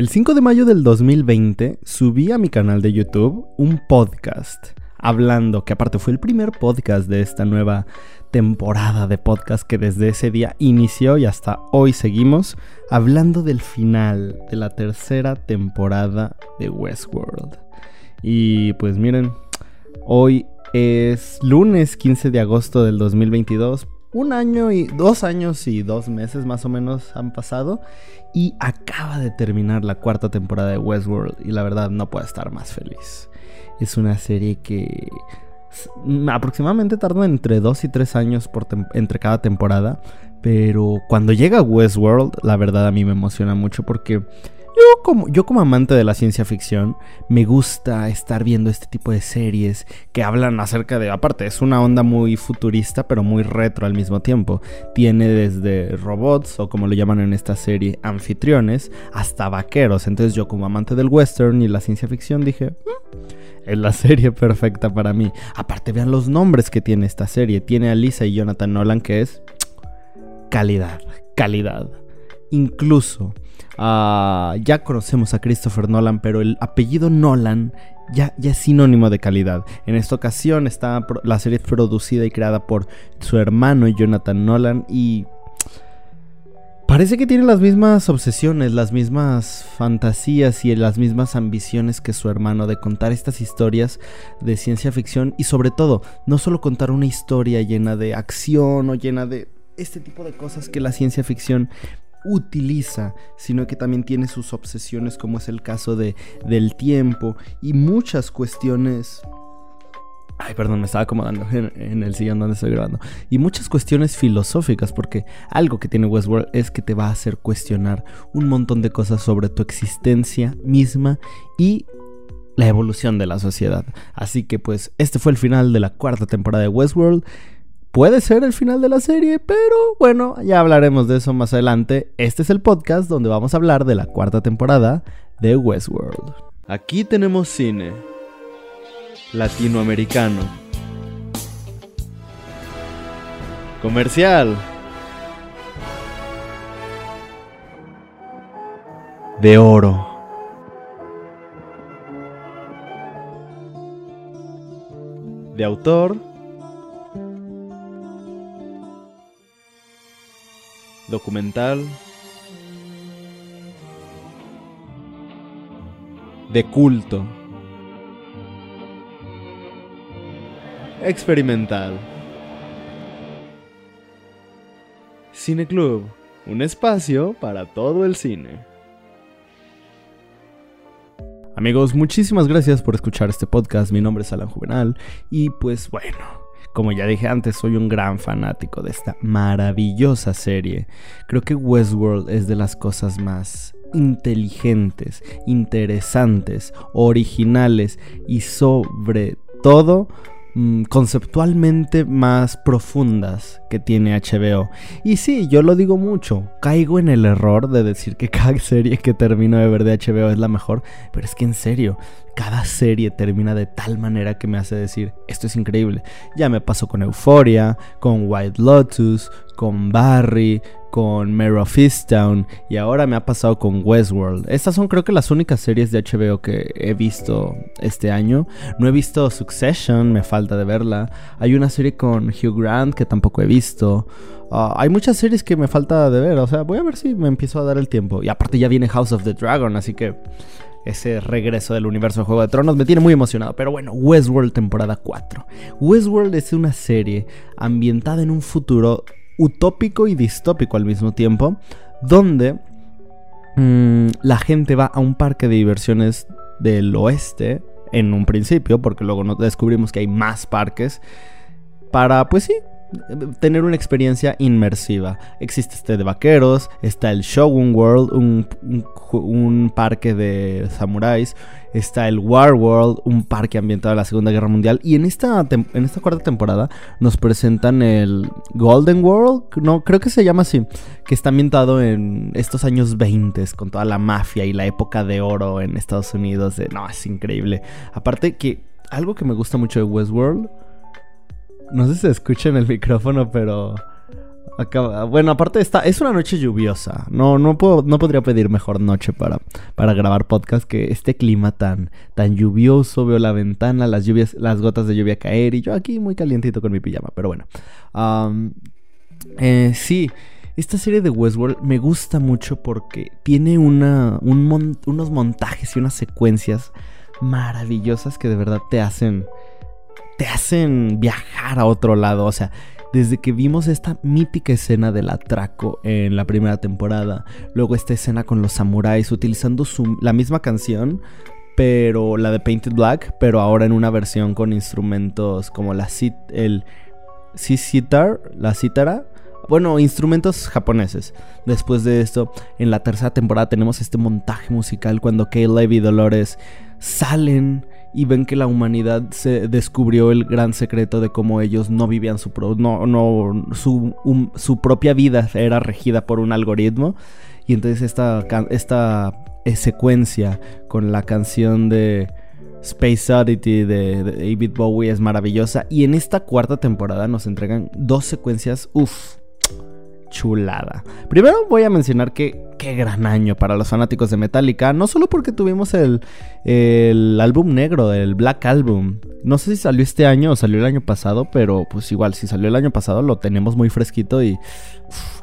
El 5 de mayo del 2020 subí a mi canal de YouTube un podcast hablando, que aparte fue el primer podcast de esta nueva temporada de podcast que desde ese día inició y hasta hoy seguimos hablando del final de la tercera temporada de Westworld. Y pues miren, hoy es lunes 15 de agosto del 2022. Un año y dos años y dos meses más o menos han pasado y acaba de terminar la cuarta temporada de Westworld y la verdad no puedo estar más feliz. Es una serie que aproximadamente tarda entre dos y tres años por entre cada temporada, pero cuando llega Westworld la verdad a mí me emociona mucho porque yo como, yo como amante de la ciencia ficción, me gusta estar viendo este tipo de series que hablan acerca de, aparte, es una onda muy futurista, pero muy retro al mismo tiempo. Tiene desde robots, o como lo llaman en esta serie, anfitriones, hasta vaqueros. Entonces yo como amante del western y la ciencia ficción dije, mm, es la serie perfecta para mí. Aparte, vean los nombres que tiene esta serie. Tiene a Lisa y Jonathan Nolan, que es calidad, calidad. Incluso Ah, ya conocemos a Christopher Nolan, pero el apellido Nolan ya, ya, es sinónimo de calidad. En esta ocasión está la serie producida y creada por su hermano Jonathan Nolan y parece que tiene las mismas obsesiones, las mismas fantasías y las mismas ambiciones que su hermano de contar estas historias de ciencia ficción y sobre todo no solo contar una historia llena de acción o llena de este tipo de cosas que la ciencia ficción utiliza, sino que también tiene sus obsesiones, como es el caso de, del tiempo y muchas cuestiones. Ay, perdón, me estaba acomodando en, el sillón donde estoy grabando. Y muchas cuestiones filosóficas, porque algo que tiene Westworld es que te va a hacer cuestionar un montón de cosas sobre tu existencia misma y la evolución de la sociedad. Así que pues este fue el final de la cuarta temporada de Westworld puede ser el final de la serie, pero bueno, ya hablaremos de eso más adelante. Este es el podcast donde vamos a hablar de la cuarta temporada de Westworld. Aquí tenemos cine latinoamericano. Comercial. De oro. De autor documental, de culto, experimental. Cine Club, un espacio para todo el cine. Amigos, muchísimas gracias por escuchar este podcast. Mi nombre es Alan Juvenal y pues bueno, como ya dije antes, soy un gran fanático de esta maravillosa serie. Creo que Westworld es de las cosas más inteligentes, interesantes, originales y sobre todo conceptualmente más profundas que tiene HBO. Y sí, yo lo digo mucho, caigo en el error de decir que cada serie que termino de ver de HBO es la mejor, pero es que en serio, cada serie termina de tal manera que me hace decir, esto es increíble. Ya me pasó con Euphoria, con White Lotus, con Barry, con Mare of y ahora me ha pasado con Westworld. Estas son creo que las únicas series de HBO que he visto este año. No he visto Succession, me falta de verla. Hay una serie con Hugh Grant que tampoco he visto. Ah, hay muchas series que me falta de ver, o sea, voy a ver si me empiezo a dar el tiempo. Y aparte ya viene House of the Dragon, así que ese regreso del universo de Juego de Tronos me tiene muy emocionado. Pero bueno, Westworld temporada 4. Westworld es una serie ambientada en un futuro utópico y distópico al mismo tiempo, donde mm, la gente va a un parque de diversiones del oeste en un principio, porque luego descubrimos que hay más parques, para, pues sí, tener una experiencia inmersiva. Existe este de vaqueros, está el Shogun World, un, parque de samuráis, está el War World, un parque ambientado en la Segunda Guerra Mundial. Y en esta, en esta cuarta temporada nos presentan el Golden World, no, creo que se llama así, que está ambientado en estos años 20 con toda la mafia y la época de oro en Estados Unidos. no, es increíble. Aparte que algo que me gusta mucho de Westworld no sé si se escucha en el micrófono, pero bueno, aparte está, es una noche lluviosa. No, no puedo, no podría pedir mejor noche para, para grabar podcast que este clima tan, tan lluvioso. Veo la ventana, las lluvias, las gotas de lluvia caer y yo aquí muy calientito con mi pijama. Pero bueno, eh, sí. Esta serie de Westworld me gusta mucho porque tiene una, unos montajes y unas secuencias maravillosas que de verdad te hacen te hacen viajar a otro lado, o sea, desde que vimos esta mítica escena del atraco en la primera temporada, luego esta escena con los samuráis utilizando la misma canción, pero la de Painted Black, pero ahora en una versión con instrumentos como la sit el sitar, la cítara, bueno, instrumentos japoneses. Después de esto, en la tercera temporada tenemos este montaje musical cuando Caleb y Dolores salen y ven que la humanidad se descubrió el gran secreto de cómo ellos no vivían su, no, no, su, su propia vida era regida por un algoritmo. Y entonces esta, esta eh, secuencia con la canción de Space Oddity de, David Bowie es maravillosa. Y en esta cuarta temporada nos entregan dos secuencias, uff, chulada. Primero voy a mencionar que qué gran año para los fanáticos de Metallica, no solo porque tuvimos el, el álbum negro, el Black Album. No sé si salió este año o salió el año pasado, pero pues igual, si salió el año pasado lo tenemos muy fresquito y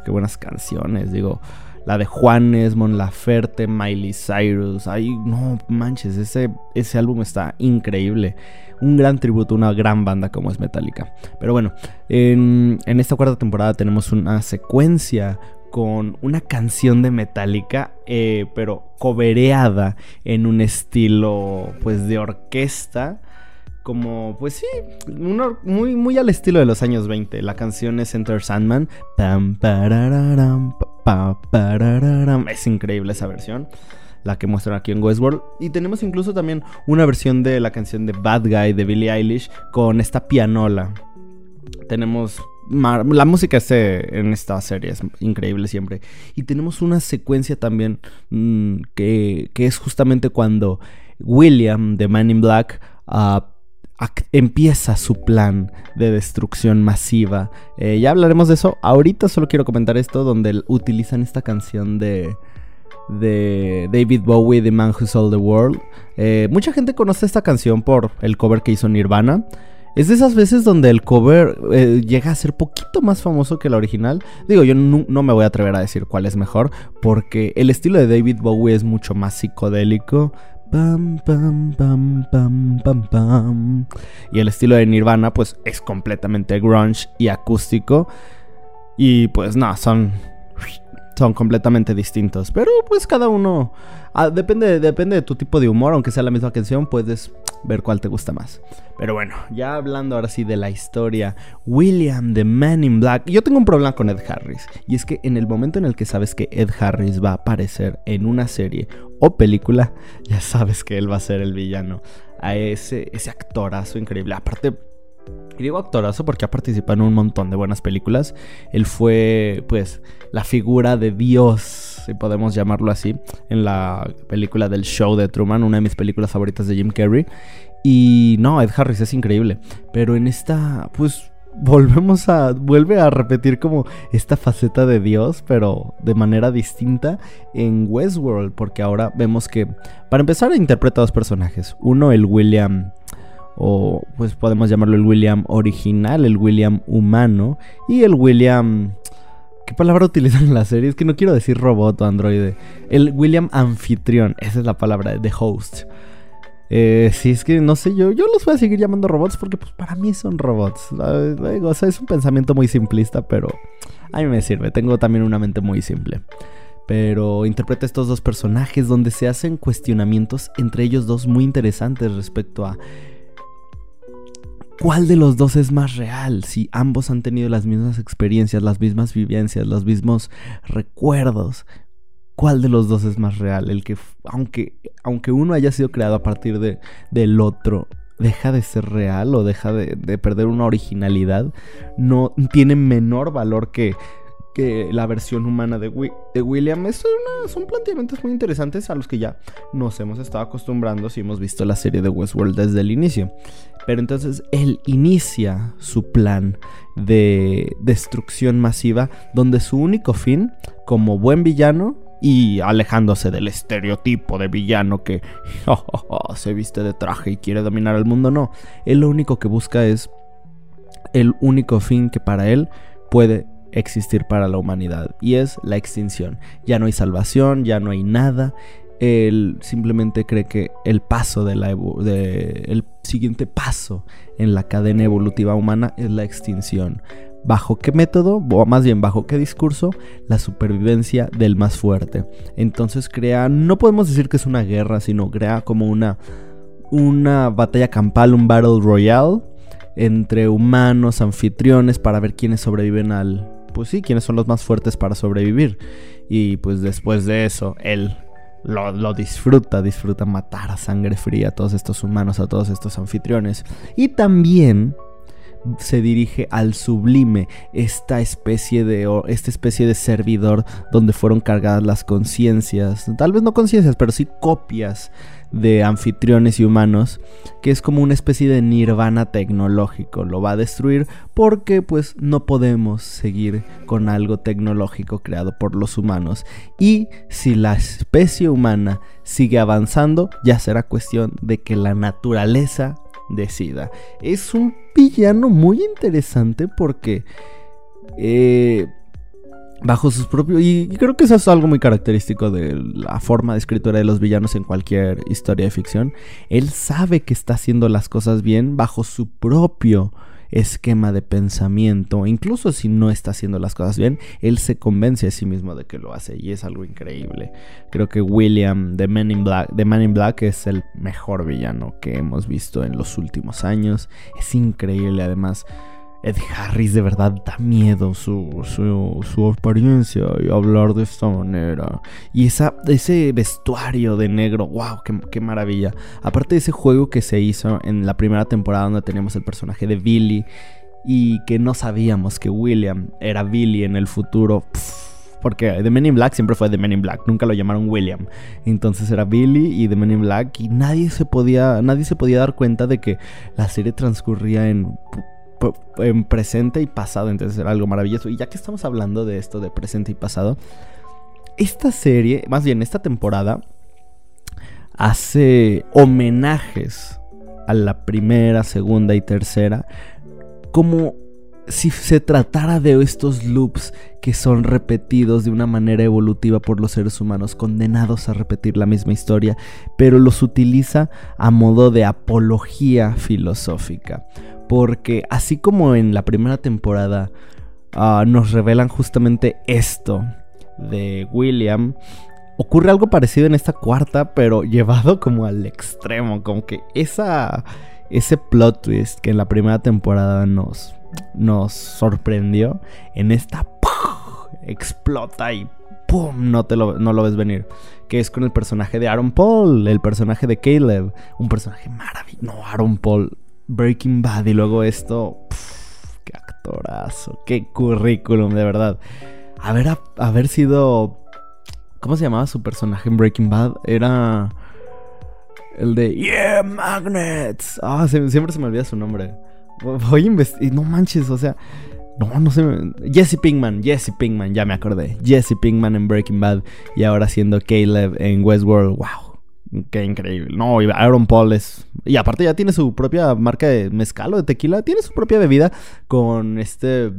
qué buenas canciones, digo. La de Juanes, Mon Laferte, Miley Cyrus. Ay, no manches, ese, ese álbum está increíble un gran tributo, una gran banda como es Metallica. Pero bueno, en, esta cuarta temporada tenemos una secuencia con una canción de Metallica, eh, pero cobereada en un estilo pues de orquesta. Como, pues sí, muy, muy al estilo de los años 20. La canción es Enter Sandman. Es increíble esa versión la que muestran aquí en Westworld. Y tenemos incluso también una versión de la canción de Bad Guy de Billie Eilish con esta pianola. Tenemos la música este, en esta serie es increíble siempre. Y tenemos una secuencia también mm, que, es justamente cuando William de Man in Black ah, empieza su plan de destrucción masiva. Eh, ya hablaremos de eso. Ahorita solo quiero comentar esto donde utilizan esta canción de de David Bowie, The Man Who Sold the World. Eh, mucha gente conoce esta canción por el cover que hizo Nirvana. Es de esas veces donde el cover eh, llega a ser poquito más famoso que la original. Digo, yo no, me voy a atrever a decir cuál es mejor, porque el estilo de David Bowie es mucho más psicodélico. Y el estilo de Nirvana, pues es completamente grunge y acústico. Y pues nada, son son completamente distintos. Pero pues cada uno, ah, depende, depende de tu tipo de humor, aunque sea la misma canción, puedes ver cuál te gusta más. Pero bueno, ya hablando ahora sí de la historia, William the Man in Black, yo tengo un problema con Ed Harris, y es que en el momento en el que sabes que Ed Harris va a aparecer en una serie o película, ya sabes que él va a ser el villano. A ese, ese actorazo increíble. Aparte, y digo actorazo porque ha participado en un montón de buenas películas. Él fue, pues, la figura de Dios, si podemos llamarlo así, en la película del show de Truman, una de mis películas favoritas de Jim Carrey. Y no, Ed Harris es increíble. Pero en esta, pues, volvemos a. Vuelve a repetir como esta faceta de Dios, pero de manera distinta en Westworld. Porque ahora vemos que, para empezar, interpreta dos personajes. Uno, el William o pues podemos llamarlo el William original, el William humano y el William... ¿Qué palabra utilizan en la serie? Es que no quiero decir robot o androide. El William anfitrión, esa es la palabra, de host. Eh, sí, es que no sé, yo, yo los voy a seguir llamando robots porque pues para mí son robots. O sea, es un pensamiento muy simplista, pero a mí me sirve. Tengo también una mente muy simple. Pero interpreta estos dos personajes donde se hacen cuestionamientos entre ellos dos muy interesantes respecto a ¿Cuál de los dos es más real? Si ambos han tenido las mismas experiencias, las mismas vivencias, los mismos recuerdos. ¿Cuál de los dos es más real? El que, aunque, aunque uno haya sido creado a partir de, del otro, deja de ser real o deja de, de perder una originalidad, no tiene menor valor que que la versión humana de, de William. Es son planteamientos muy interesantes a los que ya nos hemos estado acostumbrando si hemos visto la serie de Westworld desde el inicio. Pero entonces él inicia su plan de destrucción masiva donde su único fin, como buen villano, y alejándose del estereotipo de villano que se viste de traje y quiere dominar el mundo, no. Él lo único que busca es el único fin que para él puede existir para la humanidad y es la extinción. Ya no hay salvación, ya no hay nada. Él simplemente cree que el paso de la de, el siguiente paso en la cadena evolutiva humana es la extinción. ¿Bajo qué método? O más bien, ¿bajo qué discurso? La supervivencia del más fuerte. Entonces crea, no podemos decir que es una guerra, sino crea como una, una batalla campal, un battle royale entre humanos, anfitriones, para ver quiénes sobreviven al... Pues sí, quiénes son los más fuertes para sobrevivir. Y pues después de eso, él lo, lo, disfruta, disfruta matar a sangre fría a todos estos humanos, a todos estos anfitriones. Y también se dirige al sublime, esta especie de, especie de servidor donde fueron cargadas las conciencias, tal vez no conciencias, pero sí copias de anfitriones y humanos, que es como una especie de nirvana tecnológico. Lo va a destruir porque pues no podemos seguir con algo tecnológico creado por los humanos. Y si la especie humana sigue avanzando, ya será cuestión de que la naturaleza decida. Es un villano muy interesante porque... Eh, bajo sus propios... Y creo que eso es algo muy característico de la forma de escritura de los villanos en cualquier historia de ficción. Él sabe que está haciendo las cosas bien bajo su propio esquema de pensamiento. Incluso si no está haciendo las cosas bien, él se convence a sí mismo de que lo hace y es algo increíble. Creo que William de Man in Black, de Man in Black es el mejor villano que hemos visto en los últimos años. Es increíble además Ed Harris de verdad da miedo su, su, apariencia y hablar de esta manera. Y esa, ese vestuario de negro, wow, qué, maravilla. Aparte de ese juego que se hizo en la primera temporada donde teníamos el personaje de Billy y que no sabíamos que William era Billy en el futuro. porque The Men in Black siempre fue The Men in Black, nunca lo llamaron William. Entonces era Billy y The Men in Black y nadie se podía, nadie se podía dar cuenta de que la serie transcurría en en presente y pasado, entonces era algo maravilloso. Y ya que estamos hablando de esto de presente y pasado, esta serie, más bien esta temporada, hace homenajes a la primera, segunda y tercera, como si se tratara de estos loops que son repetidos de una manera evolutiva por los seres humanos, condenados a repetir la misma historia, pero los utiliza a modo de apología filosófica. Porque así como en la primera temporada ah, nos revelan justamente esto de William, ocurre algo parecido en esta cuarta, pero llevado como al extremo, como que esa ese plot twist que en la primera temporada nos nos sorprendió, en esta explota y ¡pum! No, te lo, no lo ves venir. Que es con el personaje de Aaron Paul, el personaje de Caleb. Un personaje maravilloso. No, Aaron Paul Breaking Bad y luego esto. qué actorazo, qué currículum, de verdad. Haber, haber sido. ¿Cómo se llamaba su personaje en Breaking Bad? Era. El de Yeah, Magnets. Ah, siempre se me olvida su nombre. Voy a investigar. No manches, o sea. No, no sé. Jesse Pinkman, Jesse Pinkman, ya me acordé. Jesse Pinkman en Breaking Bad y ahora siendo Caleb en Westworld. ¡Wow! Qué increíble. No, Aaron Paul es. Y aparte ya tiene su propia marca de mezcal o de tequila. Tiene su propia bebida con este.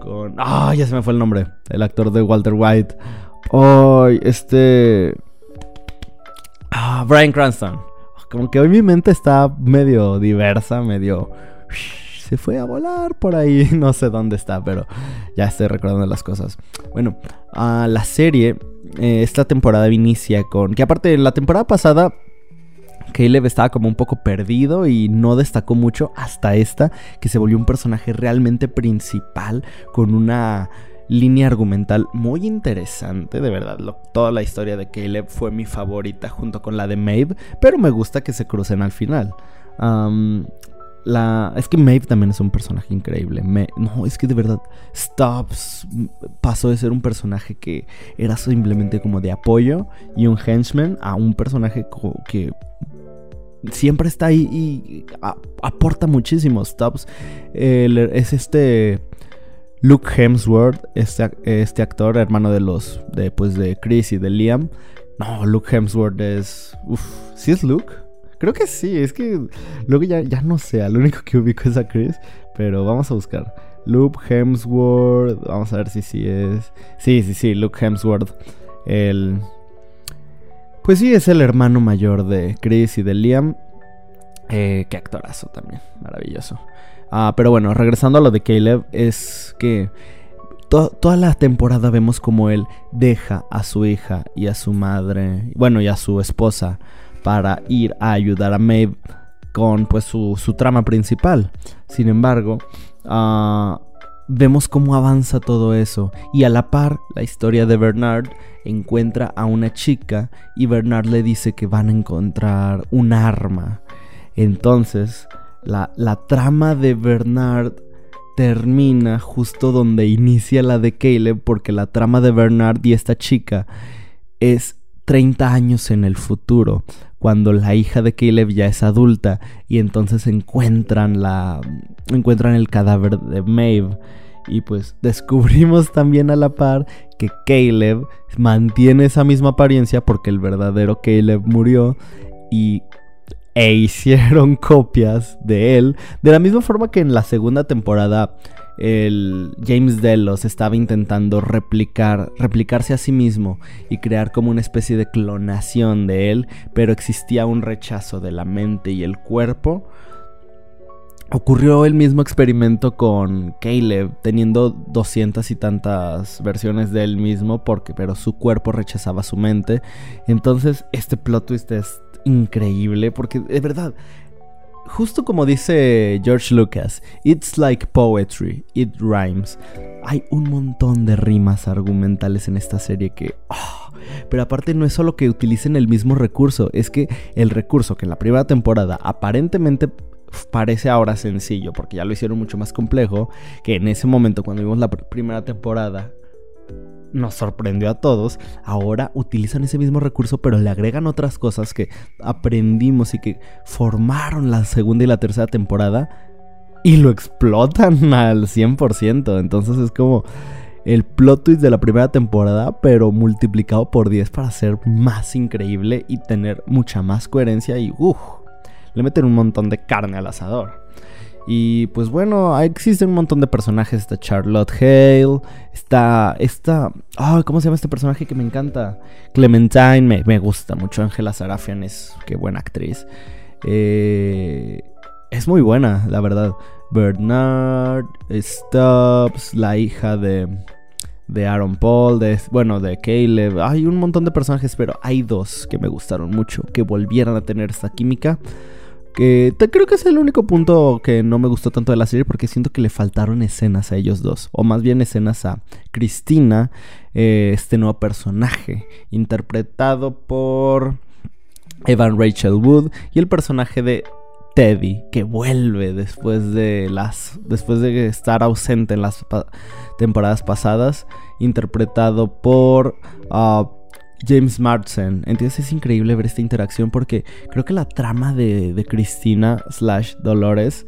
Con. Ah, ya se me fue el nombre. El actor de Walter White. Ay, este. Ah, Brian Cranston. Como que hoy mi mente está medio diversa, medio. Se fue a volar por ahí. No sé dónde está, pero ya estoy recordando las cosas. Bueno, a la serie eh, esta temporada inicia con... Que aparte, la temporada pasada Caleb estaba como un poco perdido y no destacó mucho hasta esta, que se volvió un personaje realmente principal con una línea argumental muy interesante, de verdad. toda la historia de Caleb fue mi favorita junto con la de Maeve, pero me gusta que se crucen al final. Es que Maeve también es un personaje increíble. no, es que de verdad, Stubbs pasó de ser un personaje que era simplemente como de apoyo y un henchman a un personaje que siempre está ahí y aporta muchísimo. Stubbs es este Luke Hemsworth, este, este, actor, hermano de los, de, pues, de Chris y de Liam. No, Luke Hemsworth es... Uf, ¿sí es Luke? Creo que sí, es que luego ya, ya no sé, lo único que ubico es a Chris, pero vamos a buscar. Luke Hemsworth, vamos a ver si sí es... Sí, sí, sí, Luke Hemsworth. El... Pues sí, es el hermano mayor de Chris y de Liam. Eh, qué actorazo también, maravilloso. Ah, pero bueno, regresando a lo de Caleb, es que toda la temporada vemos como él deja a su hija y a su madre, bueno, y a su esposa para ir a ayudar a Maeve con pues su, trama principal. Sin embargo, ah, vemos cómo avanza todo eso y a la par la historia de Bernard encuentra a una chica y Bernard le dice que van a encontrar un arma. Entonces, la, la trama de Bernard termina justo donde inicia la de Caleb porque la trama de Bernard y esta chica es 30 años en el futuro, cuando la hija de Caleb ya es adulta y entonces encuentran la encuentran el cadáver de Maeve. Y pues descubrimos también a la par que Caleb mantiene esa misma apariencia porque el verdadero Caleb murió y e hicieron copias de él. De la misma forma que en la segunda temporada el James Delos estaba intentando replicar, replicarse a sí mismo y crear como una especie de clonación de él, pero existía un rechazo de la mente y el cuerpo. Ocurrió el mismo experimento con Caleb, teniendo doscientas y tantas versiones de él mismo, porque, pero su cuerpo rechazaba su mente. Entonces, este plot twist es increíble, porque de verdad, justo como dice George Lucas, it's like poetry, it rhymes. Hay un montón de rimas argumentales en esta serie que... Ah, pero aparte no es solo que utilicen el mismo recurso, es que el recurso que en la primera temporada aparentemente parece ahora sencillo, porque ya lo hicieron mucho más complejo, que en ese momento cuando vimos la primera temporada nos sorprendió a todos, ahora utilizan ese mismo recurso pero le agregan otras cosas que aprendimos y que formaron la segunda y la tercera temporada y lo explotan al 100%. Entonces es como el plot twist de la primera temporada pero multiplicado por 10 para ser más increíble y tener mucha más coherencia y uff, le meten un montón de carne al asador. Y pues bueno, existen un montón de personajes. Está Charlotte Hale. Está. Está. ¿Cómo se llama este personaje que me encanta? Clementine. Me, gusta mucho. Angela Sarafian es. Qué buena actriz. Eh, es muy buena, la verdad. Bernard. Stubbs. La hija de. De Aaron Paul. De, bueno, de Caleb. Hay un montón de personajes, pero hay dos que me gustaron mucho. Que volvieran a tener esta química. Que creo que es el único punto que no me gustó tanto de la serie porque siento que le faltaron escenas a ellos dos. O más bien escenas a Cristina, eh, este nuevo personaje, interpretado por Evan Rachel Wood y el personaje de Teddy, que vuelve después de las. después de estar ausente en las temporadas pasadas. Interpretado por. Ah, James Marsden. Entonces es increíble ver esta interacción porque creo que la trama de, Cristina slash Dolores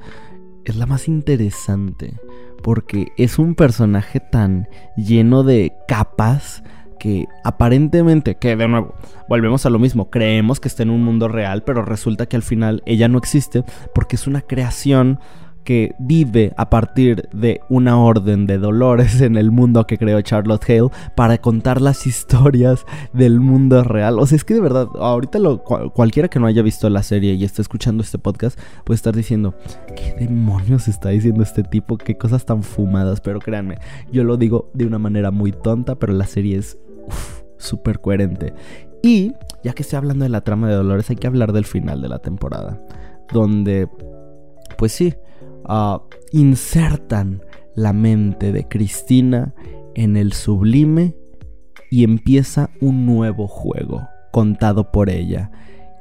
es la más interesante. Porque es un personaje tan lleno de capas que aparentemente, que de nuevo, volvemos a lo mismo, creemos que está en un mundo real, pero resulta que al final ella no existe porque es una creación que vive a partir de una orden de dolores en el mundo que creó Charlotte Hale para contar las historias del mundo real. O sea, es que de verdad, ahorita cualquiera que no haya visto la serie y esté escuchando este podcast puede estar diciendo, ¿qué demonios está diciendo este tipo? ¿Qué cosas tan fumadas? Pero créanme, yo lo digo de una manera muy tonta, pero la serie es súper coherente. Y ya que estoy hablando de la trama de Dolores, hay que hablar del final de la temporada. Donde, pues sí, insertan la mente de Cristina en el sublime y empieza un nuevo juego contado por ella,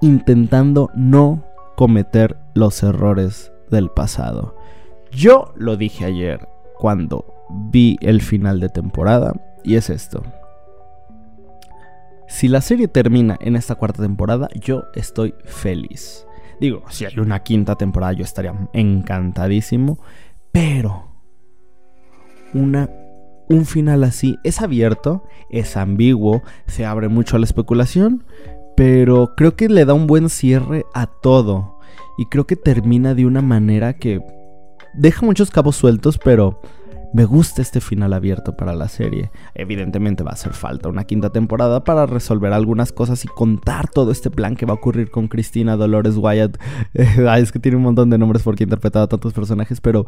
intentando no cometer los errores del pasado. Yo lo dije ayer cuando vi el final de temporada y es esto. Si la serie termina en esta cuarta temporada, yo estoy feliz. Digo, si hay una quinta temporada, yo estaría encantadísimo. Pero una, un final así es abierto, es ambiguo, se abre mucho a la especulación, pero creo que le da un buen cierre a todo. Y creo que termina de una manera que deja muchos cabos sueltos, pero me gusta este final abierto para la serie. Evidentemente va a hacer falta una quinta temporada para resolver algunas cosas y contar todo este plan que va a ocurrir con Cristina Dolores Wyatt. es que tiene un montón de nombres porque ha interpretado a tantos personajes, pero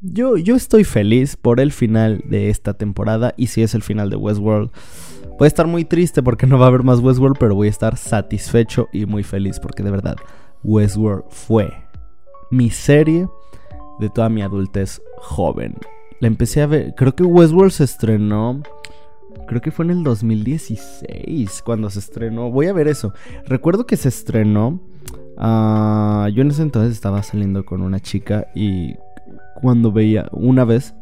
yo, yo estoy feliz por el final de esta temporada y si es el final de Westworld. Voy a estar muy triste porque no va a haber más Westworld, pero voy a estar satisfecho y muy feliz porque de verdad Westworld fue mi serie de toda mi adultez joven. La empecé a ver. Creo que Westworld se estrenó. Creo que fue en el 2016 cuando se estrenó. Voy a ver eso. Recuerdo que se estrenó. Ah, yo en ese entonces estaba saliendo con una chica y cuando veía una vez.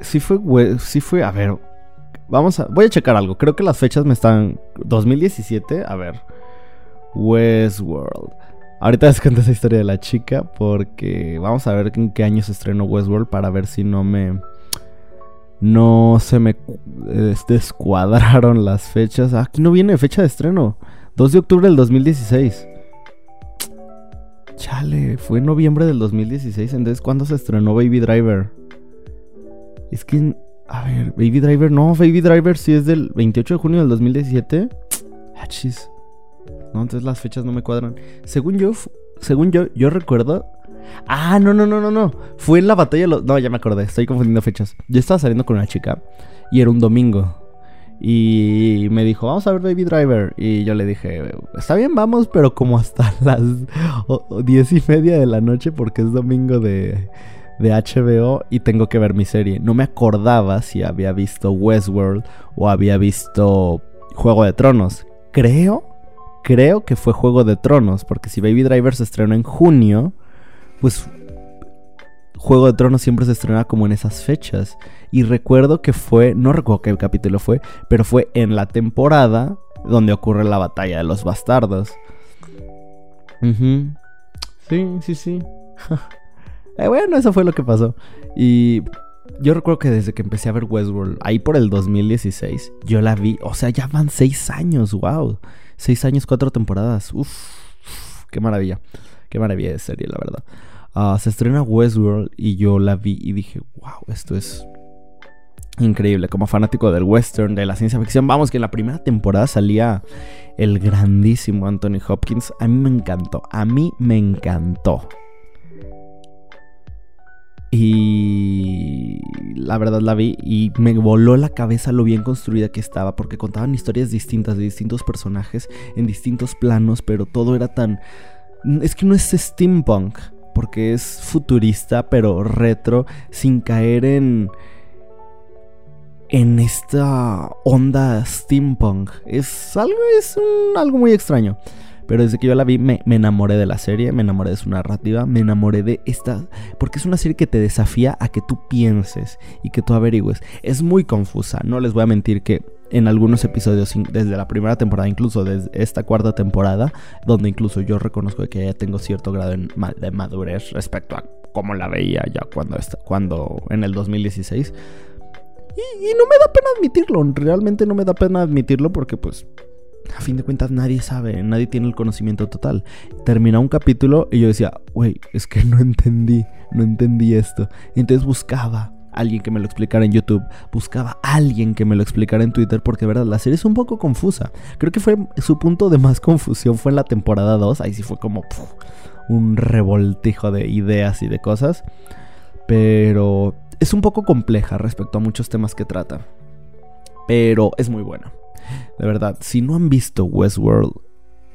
Sí fue. Sí fue. A ver. Vamos a. Voy a checar algo. Creo que las fechas me están. 2017. A ver. Westworld. Ahorita les cuento esa historia de la chica porque vamos a ver en qué año se estrenó Westworld para ver si no me... No se me descuadraron las fechas. Aquí no viene fecha de estreno. 2 de octubre del 2016. Chale, fue en noviembre del 2016. Entonces, ¿cuándo se estrenó Baby Driver? Es que... A ver, Baby Driver... No, Baby Driver sí es del 28 de junio del 2017. Ah, chis. No, entonces las fechas no me cuadran. Según yo, según yo, yo recuerdo. Ah, no, no, no, no, no. Fue en la batalla. No, ya me acordé, estoy confundiendo fechas. Yo estaba saliendo con una chica y era un domingo. Y me dijo, vamos a ver Baby Driver. Y yo le dije, está bien, vamos, pero como hasta las diez y media de la noche porque es domingo de, de HBO y tengo que ver mi serie. No me acordaba si había visto Westworld o había visto Juego de Tronos. Creo creo que fue Juego de Tronos, porque si Baby Driver se estrenó en junio, pues Juego de Tronos siempre se estrena como en esas fechas. Y recuerdo que fue, no recuerdo qué capítulo fue, pero fue en la temporada donde ocurre la batalla de los bastardos. Sí, sí, sí. eh, bueno, eso fue lo que pasó. Y yo recuerdo que desde que empecé a ver Westworld, ahí por el 2016, yo la vi. O sea, ya van seis años, wow. Seis años, cuatro temporadas. Uf, qué maravilla. Qué maravilla de serie, la verdad. Ah, se estrena Westworld y yo la vi y dije, wow, esto es increíble. Como fanático del western, de la ciencia ficción, vamos, que en la primera temporada salía el grandísimo Anthony Hopkins. A mí me encantó, a mí me encantó. Y la verdad la vi y me voló la cabeza lo bien construida que estaba porque contaban historias distintas de distintos personajes en distintos planos, pero todo era tan... Es que no es steampunk, porque es futurista, pero retro, sin caer en... En esta onda steampunk. Es algo, es algo muy extraño. Pero desde que yo la vi me, enamoré de la serie, me enamoré de su narrativa, me enamoré de esta... Porque es una serie que te desafía a que tú pienses y que tú averigües. Es muy confusa, no les voy a mentir que en algunos episodios, desde la primera temporada, incluso desde esta cuarta temporada, donde incluso yo reconozco que ya tengo cierto grado de madurez respecto a cómo la veía ya cuando, cuando en el 2016. Y, y no me da pena admitirlo, realmente no me da pena admitirlo porque pues a fin de cuentas nadie sabe, nadie tiene el conocimiento total. Termina un capítulo y yo decía, güey, es que no entendí, no entendí esto. entonces buscaba alguien que me lo explicara en YouTube, buscaba alguien que me lo explicara en Twitter, porque de verdad la serie es un poco confusa. Creo que fue su punto de más confusión fue en la temporada 2, ahí sí fue como un revoltijo de ideas y de cosas, pero es un poco compleja respecto a muchos temas que trata, pero es muy buena. De verdad, si no han visto Westworld,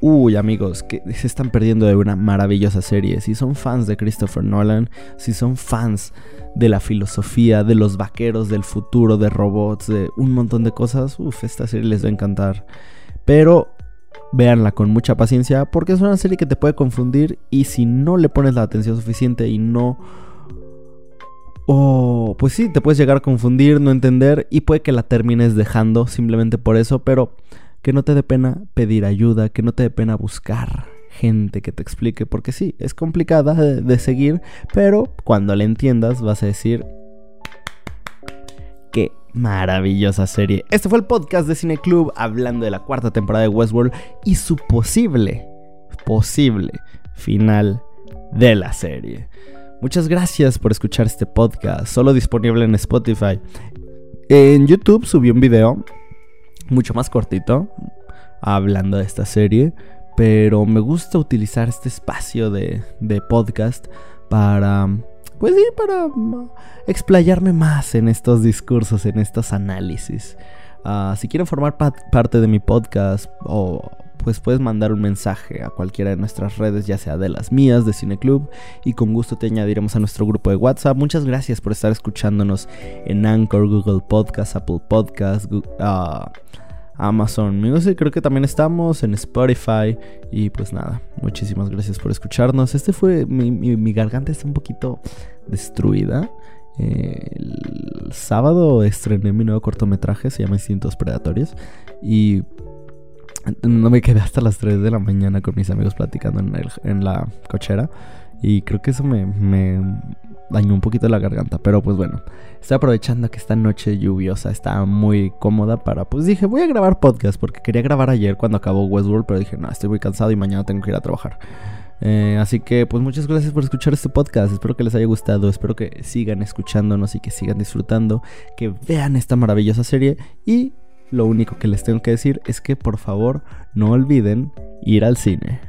uy amigos, que se están perdiendo de una maravillosa serie. Si son fans de Christopher Nolan, si son fans de la filosofía, de los vaqueros, del futuro, de robots, de un montón de cosas, uff, esta serie les va a encantar. Pero véanla con mucha paciencia porque es una serie que te puede confundir y si no le pones la atención suficiente y no... O pues sí, te puedes llegar a confundir, no entender y puede que la termines dejando simplemente por eso, pero que no te dé pena pedir ayuda, que no te dé pena buscar gente que te explique, porque sí, es complicada de, seguir, pero cuando la entiendas vas a decir, qué maravillosa serie. Este fue el podcast de Cine Club hablando de la cuarta temporada de Westworld y su posible, posible final de la serie. Muchas gracias por escuchar este podcast, solo disponible en Spotify. En YouTube subí un video mucho más cortito hablando de esta serie pero me gusta utilizar este espacio de, podcast para, pues sí, para mm, explayarme más en estos discursos, en estos análisis. Ah, si quieren formar parte de mi podcast o pues puedes mandar un mensaje a cualquiera de nuestras redes, ya sea de las mías, de Cineclub, y con gusto te añadiremos a nuestro grupo de WhatsApp. Muchas gracias por estar escuchándonos en Anchor, Google Podcast, Apple Podcast, uh, Amazon Music, creo que también estamos en Spotify. Y pues nada, muchísimas gracias por escucharnos. Este fue. Mi, garganta está un poquito destruida. el sábado estrené mi nuevo cortometraje, se llama Instintos Predatorios. Y no me quedé hasta las 3 de la mañana con mis amigos platicando en, en la cochera. Y creo que eso me, me dañó un poquito la garganta. Pero pues bueno, estoy aprovechando que esta noche lluviosa está muy cómoda para... Pues dije, voy a grabar podcast porque quería grabar ayer cuando acabó Westworld. Pero dije, no, estoy muy cansado y mañana tengo que ir a trabajar. Eh, así que pues muchas gracias por escuchar este podcast. Espero que les haya gustado. Espero que sigan escuchándonos y que sigan disfrutando. Que vean esta maravillosa serie. Y lo único que les tengo que decir es que por favor no olviden ir al cine.